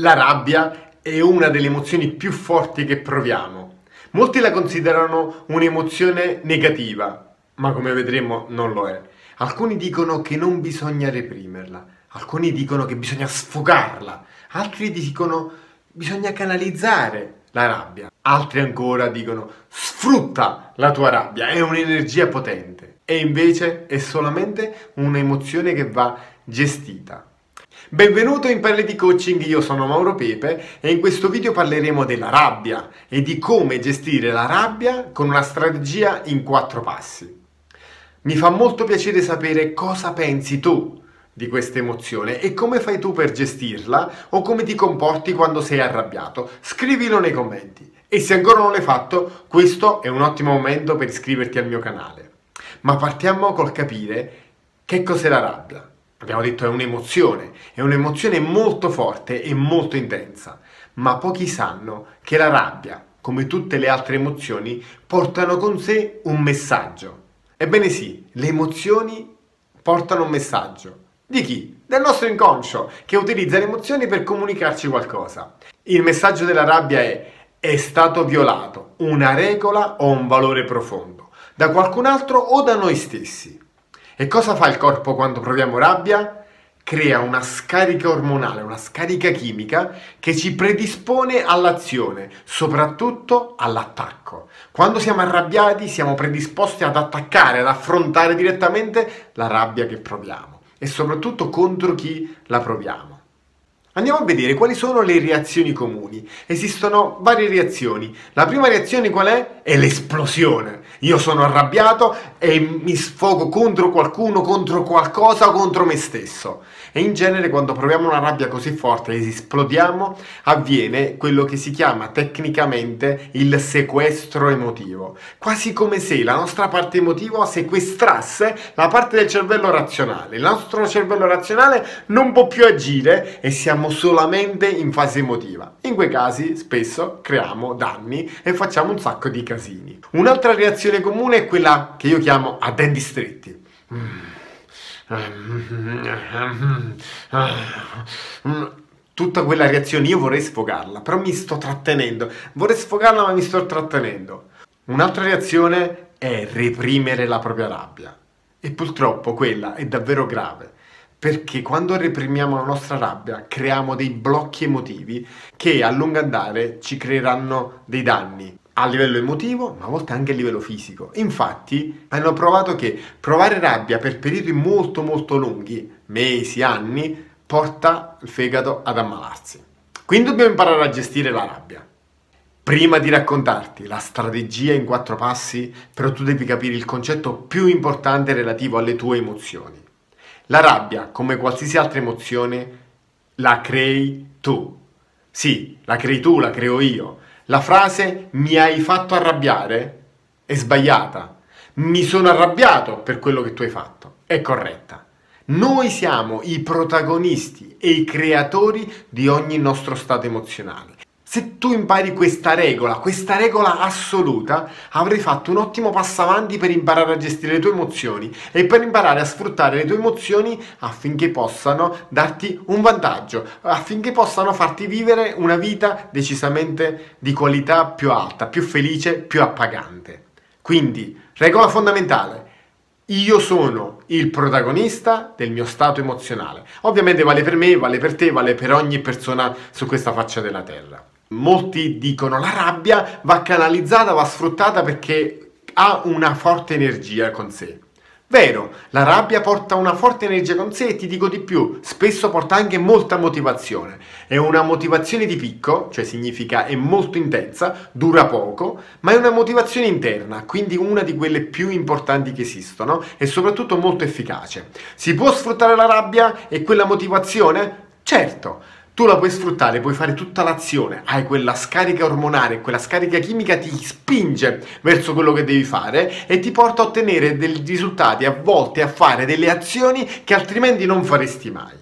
La rabbia è una delle emozioni più forti che proviamo. Molti la considerano un'emozione negativa, ma come vedremo non lo è. Alcuni dicono che non bisogna reprimerla, alcuni dicono che bisogna sfogarla, altri dicono bisogna canalizzare la rabbia, altri ancora dicono sfrutta la tua rabbia, è un'energia potente e invece è solamente un'emozione che va gestita. Benvenuto in Pelle di Coaching, io sono Mauro Pepe e in questo video parleremo della rabbia e di come gestire la rabbia con una strategia in quattro passi. Mi fa molto piacere sapere cosa pensi tu di questa emozione e come fai tu per gestirla o come ti comporti quando sei arrabbiato. Scrivilo nei commenti. E se ancora non l'hai fatto, questo è un ottimo momento per iscriverti al mio canale. Ma partiamo col capire che cos'è la rabbia. Abbiamo detto è un'emozione, è un'emozione molto forte e molto intensa, ma pochi sanno che la rabbia, come tutte le altre emozioni, portano con sé un messaggio. Ebbene sì, le emozioni portano un messaggio. Di chi? Del nostro inconscio, che utilizza le emozioni per comunicarci qualcosa. Il messaggio della rabbia è è stato violato una regola o un valore profondo, da qualcun altro o da noi stessi. E cosa fa il corpo quando proviamo rabbia? crea una scarica ormonale, una scarica chimica che ci predispone all'azione, soprattutto all'attacco. Quando siamo arrabbiati siamo predisposti ad attaccare, ad affrontare direttamente la rabbia che proviamo e soprattutto contro chi la proviamo. Andiamo a vedere quali sono le reazioni comuni. Esistono varie reazioni. La prima reazione qual è? È l'esplosione. Io sono arrabbiato e mi sfogo contro qualcuno, contro qualcosa o contro me stesso. E in genere quando proviamo una rabbia così forte e esplodiamo, avviene quello che si chiama tecnicamente il sequestro emotivo. Quasi come se la nostra parte emotiva sequestrasse la parte del cervello razionale. Il nostro cervello razionale non può più agire e siamo siamo solamente in fase emotiva. In quei casi spesso creiamo danni e facciamo un sacco di casini. Un'altra reazione comune è quella che io chiamo a denti stretti. Tutta quella reazione io vorrei sfogarla, però mi sto trattenendo. Vorrei sfogarla ma mi sto trattenendo. Un'altra reazione è reprimere la propria rabbia. E purtroppo quella è davvero grave perché quando reprimiamo la nostra rabbia creiamo dei blocchi emotivi che a lungo andare ci creeranno dei danni a livello emotivo, ma a volte anche a livello fisico. Infatti hanno provato che provare rabbia per periodi molto molto lunghi, mesi, anni, porta il fegato ad ammalarsi. Quindi dobbiamo imparare a gestire la rabbia. Prima di raccontarti la strategia in quattro passi, però tu devi capire il concetto più importante relativo alle tue emozioni. La rabbia, come qualsiasi altra emozione, la crei tu. Sì, la crei tu, la creo io. La frase mi hai fatto arrabbiare è sbagliata. Mi sono arrabbiato per quello che tu hai fatto. È corretta. Noi siamo i protagonisti e i creatori di ogni nostro stato emozionale. Se tu impari questa regola, questa regola assoluta, avrai fatto un ottimo passo avanti per imparare a gestire le tue emozioni e per imparare a sfruttare le tue emozioni affinché possano darti un vantaggio, affinché possano farti vivere una vita decisamente di qualità più alta, più felice, più appagante. Quindi, regola fondamentale, io sono il protagonista del mio stato emozionale. Ovviamente vale per me, vale per te, vale per ogni persona su questa faccia della terra. Molti dicono la rabbia va canalizzata, va sfruttata perché ha una forte energia con sé. Vero, la rabbia porta una forte energia con sé e ti dico di più, spesso porta anche molta motivazione. È una motivazione di picco, cioè significa è molto intensa, dura poco, ma è una motivazione interna, quindi una di quelle più importanti che esistono e soprattutto molto efficace. Si può sfruttare la rabbia e quella motivazione? Certo, tu la puoi sfruttare, puoi fare tutta l'azione, hai quella scarica ormonale, quella scarica chimica ti spinge verso quello che devi fare e ti porta a ottenere dei risultati, a volte a fare delle azioni che altrimenti non faresti mai.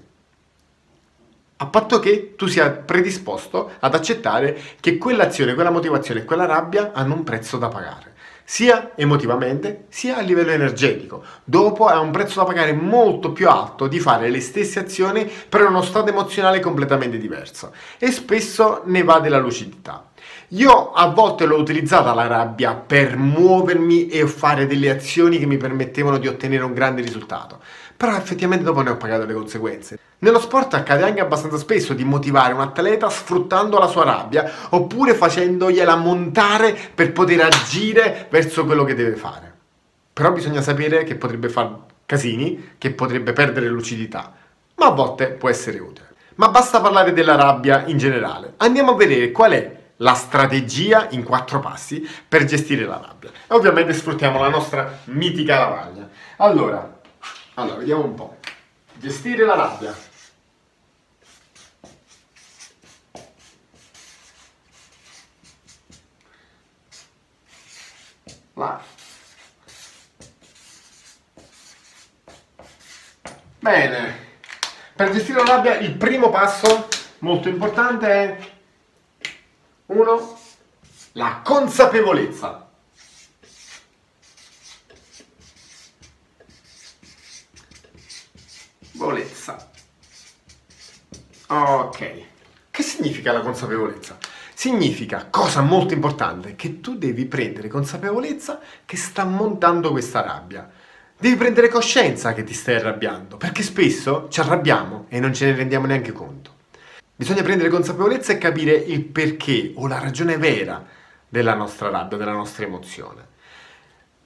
A patto che tu sia predisposto ad accettare che quell'azione, quella motivazione, quella rabbia hanno un prezzo da pagare sia emotivamente sia a livello energetico. Dopo ha un prezzo da pagare molto più alto di fare le stesse azioni per uno stato emozionale completamente diverso e spesso ne va della lucidità. Io a volte l'ho utilizzata la rabbia per muovermi e fare delle azioni che mi permettevano di ottenere un grande risultato però effettivamente dopo ne ho pagato le conseguenze. Nello sport accade anche abbastanza spesso di motivare un atleta sfruttando la sua rabbia oppure facendogliela montare per poter agire verso quello che deve fare. Però bisogna sapere che potrebbe fare casini, che potrebbe perdere lucidità, ma a volte può essere utile. Ma basta parlare della rabbia in generale. Andiamo a vedere qual è la strategia in quattro passi per gestire la rabbia. E ovviamente sfruttiamo la nostra mitica lavagna. Allora, allora, vediamo un po'. Gestire la rabbia. La. Bene. Per gestire la rabbia il primo passo molto importante è uno, la consapevolezza. Ok. Che significa la consapevolezza? Significa, cosa molto importante, che tu devi prendere consapevolezza che sta montando questa rabbia. Devi prendere coscienza che ti stai arrabbiando, perché spesso ci arrabbiamo e non ce ne rendiamo neanche conto. Bisogna prendere consapevolezza e capire il perché o la ragione vera della nostra rabbia, della nostra emozione.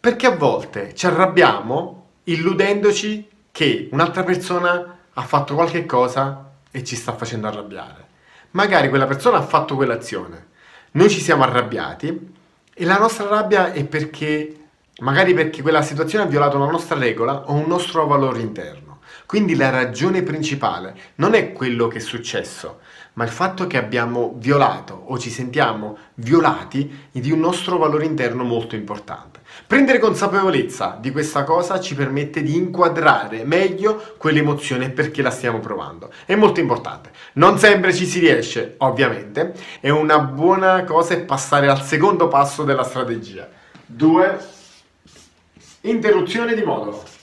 Perché a volte ci arrabbiamo illudendoci che un'altra persona ha fatto qualche cosa e ci sta facendo arrabbiare. Magari quella persona ha fatto quell'azione, noi ci siamo arrabbiati e la nostra rabbia è perché, magari perché quella situazione ha violato una nostra regola o un nostro valore interno. Quindi la ragione principale non è quello che è successo, ma il fatto che abbiamo violato o ci sentiamo violati di un nostro valore interno molto importante. Prendere consapevolezza di questa cosa ci permette di inquadrare meglio quell'emozione perché la stiamo provando. È molto importante. Non sempre ci si riesce, ovviamente, e una buona cosa è passare al secondo passo della strategia. 2. Interruzione di modulo.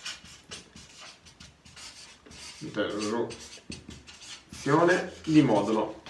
Interruzione di modulo.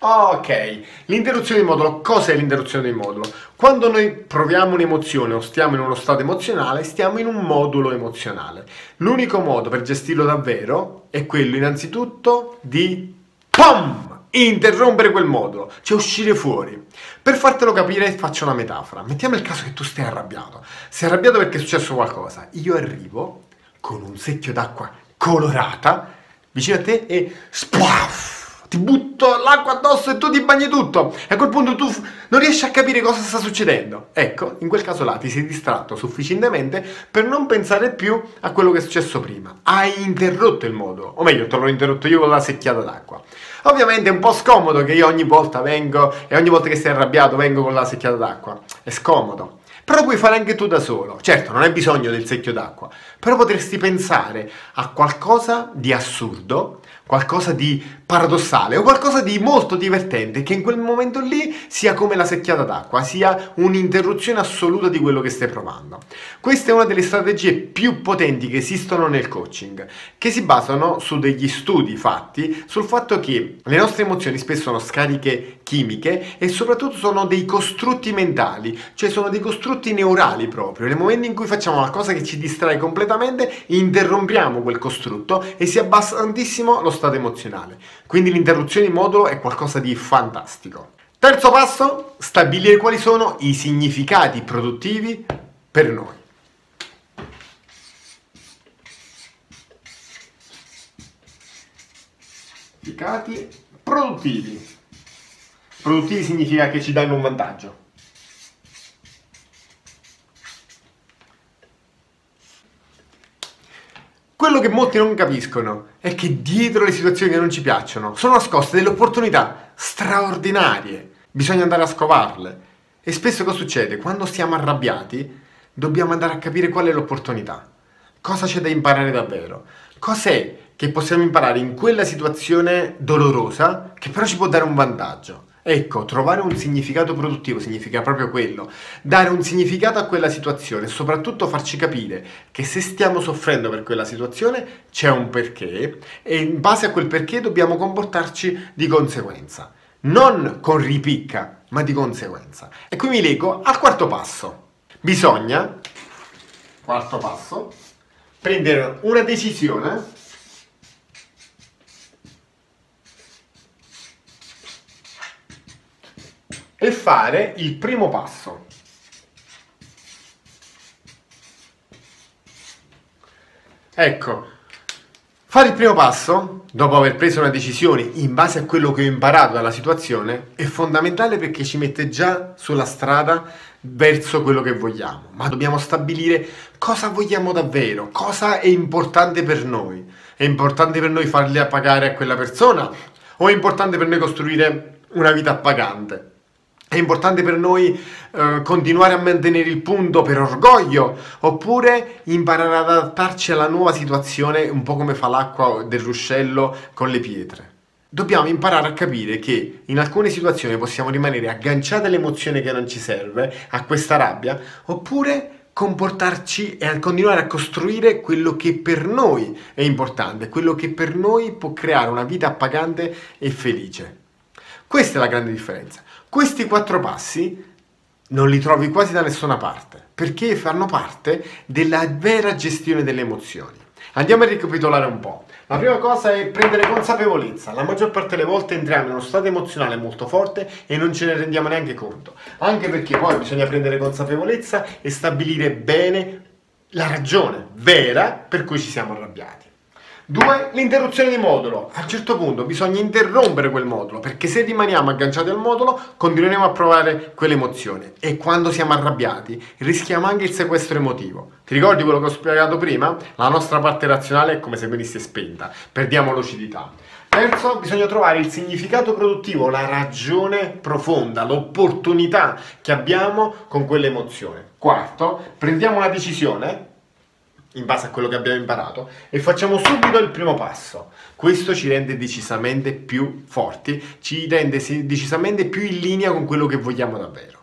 Ok, l'interruzione di modulo. Cos'è l'interruzione di modulo? Quando noi proviamo un'emozione o stiamo in uno stato emozionale, stiamo in un modulo emozionale. L'unico modo per gestirlo davvero è quello innanzitutto di POM! Interrompere quel modulo, cioè uscire fuori. Per fartelo capire faccio una metafora. Mettiamo il caso che tu stai arrabbiato. Sei arrabbiato perché è successo qualcosa. Io arrivo con un secchio d'acqua colorata vicino a te e spuaf! Ti butto l'acqua addosso e tu ti bagni tutto. E a quel punto tu non riesci a capire cosa sta succedendo. Ecco, in quel caso là ti sei distratto sufficientemente per non pensare più a quello che è successo prima. Hai interrotto il modo, o meglio, te l'ho interrotto io con la secchiata d'acqua. Ovviamente è un po' scomodo che io ogni volta vengo e ogni volta che sei arrabbiato vengo con la secchiata d'acqua. È scomodo. Però puoi fare anche tu da solo. Certo, non hai bisogno del secchio d'acqua, però potresti pensare a qualcosa di assurdo qualcosa di paradossale o qualcosa di molto divertente che in quel momento lì sia come la secchiata d'acqua, sia un'interruzione assoluta di quello che stai provando. Questa è una delle strategie più potenti che esistono nel coaching, che si basano su degli studi fatti sul fatto che le nostre emozioni spesso sono scariche chimiche e soprattutto sono dei costrutti mentali, cioè sono dei costrutti neurali proprio. Nel momento in cui facciamo qualcosa che ci distrae completamente, interrompiamo quel costrutto e si abbassa tantissimo lo stato emozionale. Quindi l'interruzione di modulo è qualcosa di fantastico. Terzo passo, stabilire quali sono i significati produttivi per noi. Significati produttivi. Produttivi significa che ci danno un vantaggio. Quello che molti non capiscono è che dietro le situazioni che non ci piacciono sono nascoste delle opportunità straordinarie. Bisogna andare a scovarle. E spesso cosa succede? Quando stiamo arrabbiati dobbiamo andare a capire qual è l'opportunità. Cosa c'è da imparare davvero? Cos'è che possiamo imparare in quella situazione dolorosa che però ci può dare un vantaggio? Ecco, trovare un significato produttivo significa proprio quello, dare un significato a quella situazione e soprattutto farci capire che se stiamo soffrendo per quella situazione c'è un perché e in base a quel perché dobbiamo comportarci di conseguenza, non con ripicca, ma di conseguenza. E qui mi leggo al quarto passo. Bisogna, quarto passo, prendere una decisione e fare il primo passo. Ecco, fare il primo passo, dopo aver preso una decisione in base a quello che ho imparato dalla situazione, è fondamentale perché ci mette già sulla strada verso quello che vogliamo. Ma dobbiamo stabilire cosa vogliamo davvero, cosa è importante per noi. È importante per noi farli pagare a quella persona o è importante per noi costruire una vita appagante? È importante per noi eh, continuare a mantenere il punto per orgoglio oppure imparare ad adattarci alla nuova situazione un po' come fa l'acqua del ruscello con le pietre. Dobbiamo imparare a capire che in alcune situazioni possiamo rimanere agganciati all'emozione che non ci serve, a questa rabbia, oppure comportarci e continuare a costruire quello che per noi è importante, quello che per noi può creare una vita appagante e felice. Questa è la grande differenza. Questi quattro passi non li trovi quasi da nessuna parte, perché fanno parte della vera gestione delle emozioni. Andiamo a ricapitolare un po'. La prima cosa è prendere consapevolezza. La maggior parte delle volte entriamo in uno stato emozionale molto forte e non ce ne rendiamo neanche conto. Anche perché poi bisogna prendere consapevolezza e stabilire bene la ragione vera per cui ci siamo arrabbiati. Due, l'interruzione di modulo. A un certo punto bisogna interrompere quel modulo perché se rimaniamo agganciati al modulo continueremo a provare quell'emozione e quando siamo arrabbiati rischiamo anche il sequestro emotivo. Ti ricordi quello che ho spiegato prima? La nostra parte razionale è come se venisse spenta, perdiamo lucidità. Terzo, bisogna trovare il significato produttivo, la ragione profonda, l'opportunità che abbiamo con quell'emozione. Quarto, prendiamo una decisione in base a quello che abbiamo imparato e facciamo subito il primo passo. Questo ci rende decisamente più forti, ci rende decisamente più in linea con quello che vogliamo davvero.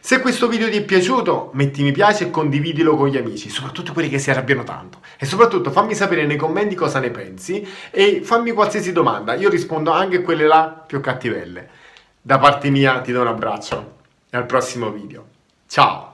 Se questo video ti è piaciuto, metti mi piace e condividilo con gli amici, soprattutto quelli che si arrabbiano tanto. E soprattutto fammi sapere nei commenti cosa ne pensi e fammi qualsiasi domanda, io rispondo anche a quelle là più cattivelle. Da parte mia ti do un abbraccio e al prossimo video. Ciao!